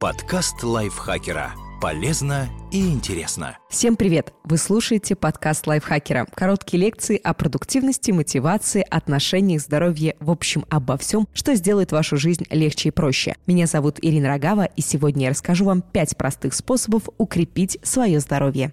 Подкаст лайфхакера. Полезно и интересно. Всем привет! Вы слушаете подкаст лайфхакера. Короткие лекции о продуктивности, мотивации, отношениях, здоровье, в общем, обо всем, что сделает вашу жизнь легче и проще. Меня зовут Ирина Рогава, и сегодня я расскажу вам 5 простых способов укрепить свое здоровье.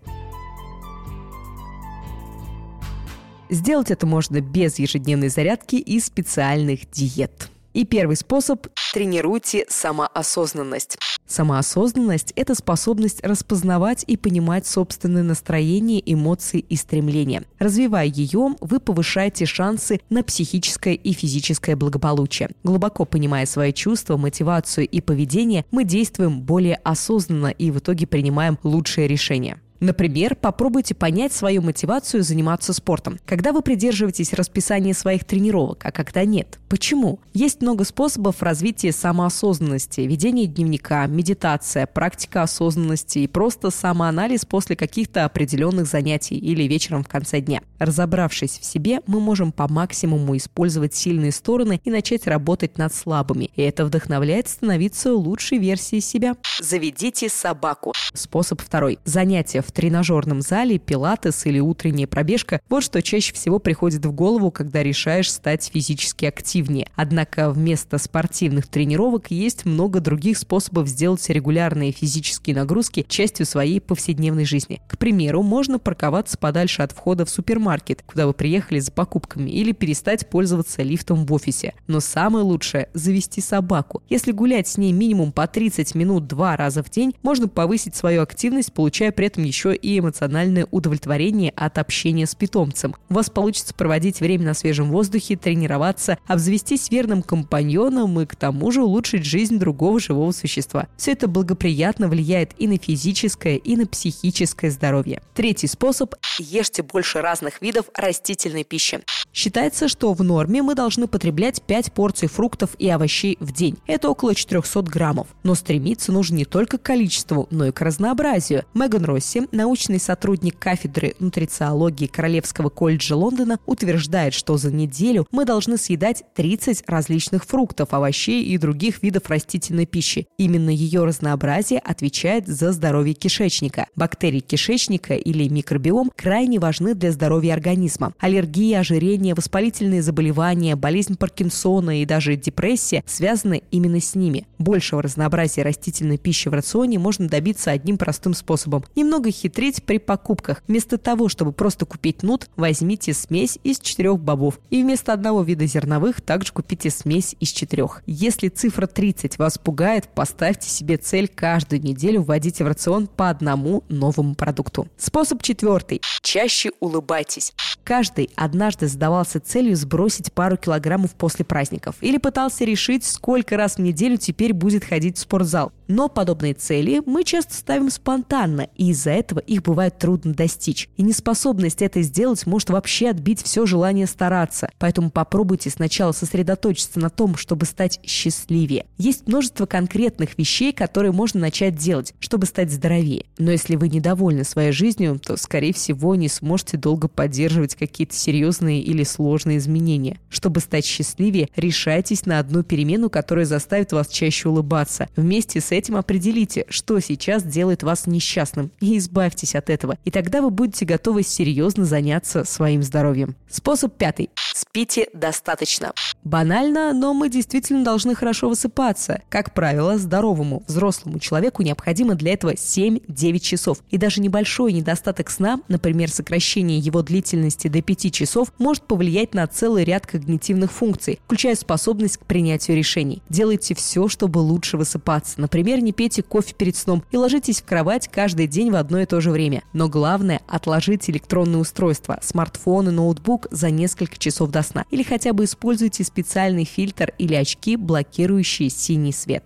Сделать это можно без ежедневной зарядки и специальных диет. И первый способ – тренируйте самоосознанность. Самоосознанность – это способность распознавать и понимать собственные настроения, эмоции и стремления. Развивая ее, вы повышаете шансы на психическое и физическое благополучие. Глубоко понимая свои чувства, мотивацию и поведение, мы действуем более осознанно и в итоге принимаем лучшие решения. Например, попробуйте понять свою мотивацию заниматься спортом. Когда вы придерживаетесь расписания своих тренировок, а когда нет. Почему? Есть много способов развития самоосознанности, ведение дневника, медитация, практика осознанности и просто самоанализ после каких-то определенных занятий или вечером в конце дня. Разобравшись в себе, мы можем по максимуму использовать сильные стороны и начать работать над слабыми. И это вдохновляет становиться лучшей версией себя. Заведите собаку. Способ второй. Занятия в тренажерном зале, пилатес или утренняя пробежка – вот что чаще всего приходит в голову, когда решаешь стать физически активнее. Однако вместо спортивных тренировок есть много других способов сделать регулярные физические нагрузки частью своей повседневной жизни. К примеру, можно парковаться подальше от входа в супермаркет, куда вы приехали за покупками, или перестать пользоваться лифтом в офисе. Но самое лучшее – завести собаку. Если гулять с ней минимум по 30 минут два раза в день, можно повысить свою активность, получая при этом еще еще и эмоциональное удовлетворение от общения с питомцем. У вас получится проводить время на свежем воздухе, тренироваться, обзавестись верным компаньоном и к тому же улучшить жизнь другого живого существа. Все это благоприятно влияет и на физическое, и на психическое здоровье. Третий способ – ешьте больше разных видов растительной пищи. Считается, что в норме мы должны потреблять 5 порций фруктов и овощей в день. Это около 400 граммов. Но стремиться нужно не только к количеству, но и к разнообразию. Меган Росси, научный сотрудник кафедры нутрициологии Королевского колледжа Лондона, утверждает, что за неделю мы должны съедать 30 различных фруктов, овощей и других видов растительной пищи. Именно ее разнообразие отвечает за здоровье кишечника. Бактерии кишечника или микробиом крайне важны для здоровья организма. Аллергии, ожирение, воспалительные заболевания, болезнь Паркинсона и даже депрессия связаны именно с ними. Большего разнообразия растительной пищи в рационе можно добиться одним простым способом. Немного хитрить при покупках. Вместо того, чтобы просто купить нут, возьмите смесь из четырех бобов. И вместо одного вида зерновых также купите смесь из четырех. Если цифра 30 вас пугает, поставьте себе цель каждую неделю вводить в рацион по одному новому продукту. Способ четвертый. Чаще улыбайтесь. Каждый однажды задавался целью сбросить пару килограммов после праздников или пытался решить, сколько раз в неделю теперь будет ходить в спортзал. Но подобные цели мы часто ставим спонтанно, и из-за этого их бывает трудно достичь. И неспособность это сделать может вообще отбить все желание стараться. Поэтому попробуйте сначала сосредоточиться на том, чтобы стать счастливее. Есть множество конкретных вещей, которые можно начать делать, чтобы стать здоровее. Но если вы недовольны своей жизнью, то, скорее всего, не сможете долго поддерживать какие-то серьезные или сложные изменения. Чтобы стать счастливее, решайтесь на одну перемену, которая заставит вас чаще улыбаться. Вместе с этим определите, что сейчас делает вас несчастным, и избавьтесь от этого. И тогда вы будете готовы серьезно заняться своим здоровьем. Способ пятый. Спите достаточно. Банально, но мы действительно должны хорошо высыпаться. Как правило, здоровому взрослому человеку необходимо для этого 7-9 часов. И даже небольшой недостаток сна, например, сокращение его длительности до 5 часов, может повлиять на целый ряд когнитивных функций, включая способность к принятию решений. Делайте все, чтобы лучше высыпаться. Например, не пейте кофе перед сном и ложитесь в кровать каждый день в одно и то же время. Но главное – отложите электронные устройства, смартфон и ноутбук за несколько часов до сна. Или хотя бы используйте специальный фильтр или очки, блокирующие синий свет.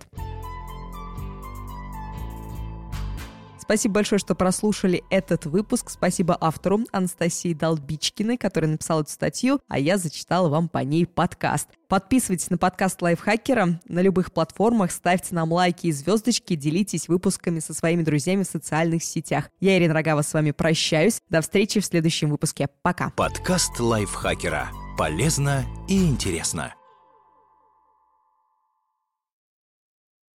Спасибо большое, что прослушали этот выпуск. Спасибо автору Анастасии Долбичкиной, которая написала эту статью, а я зачитала вам по ней подкаст. Подписывайтесь на подкаст Лайфхакера на любых платформах, ставьте нам лайки и звездочки, делитесь выпусками со своими друзьями в социальных сетях. Я, Ирина Рогава, с вами прощаюсь. До встречи в следующем выпуске. Пока. Подкаст Лайфхакера. Полезно и интересно.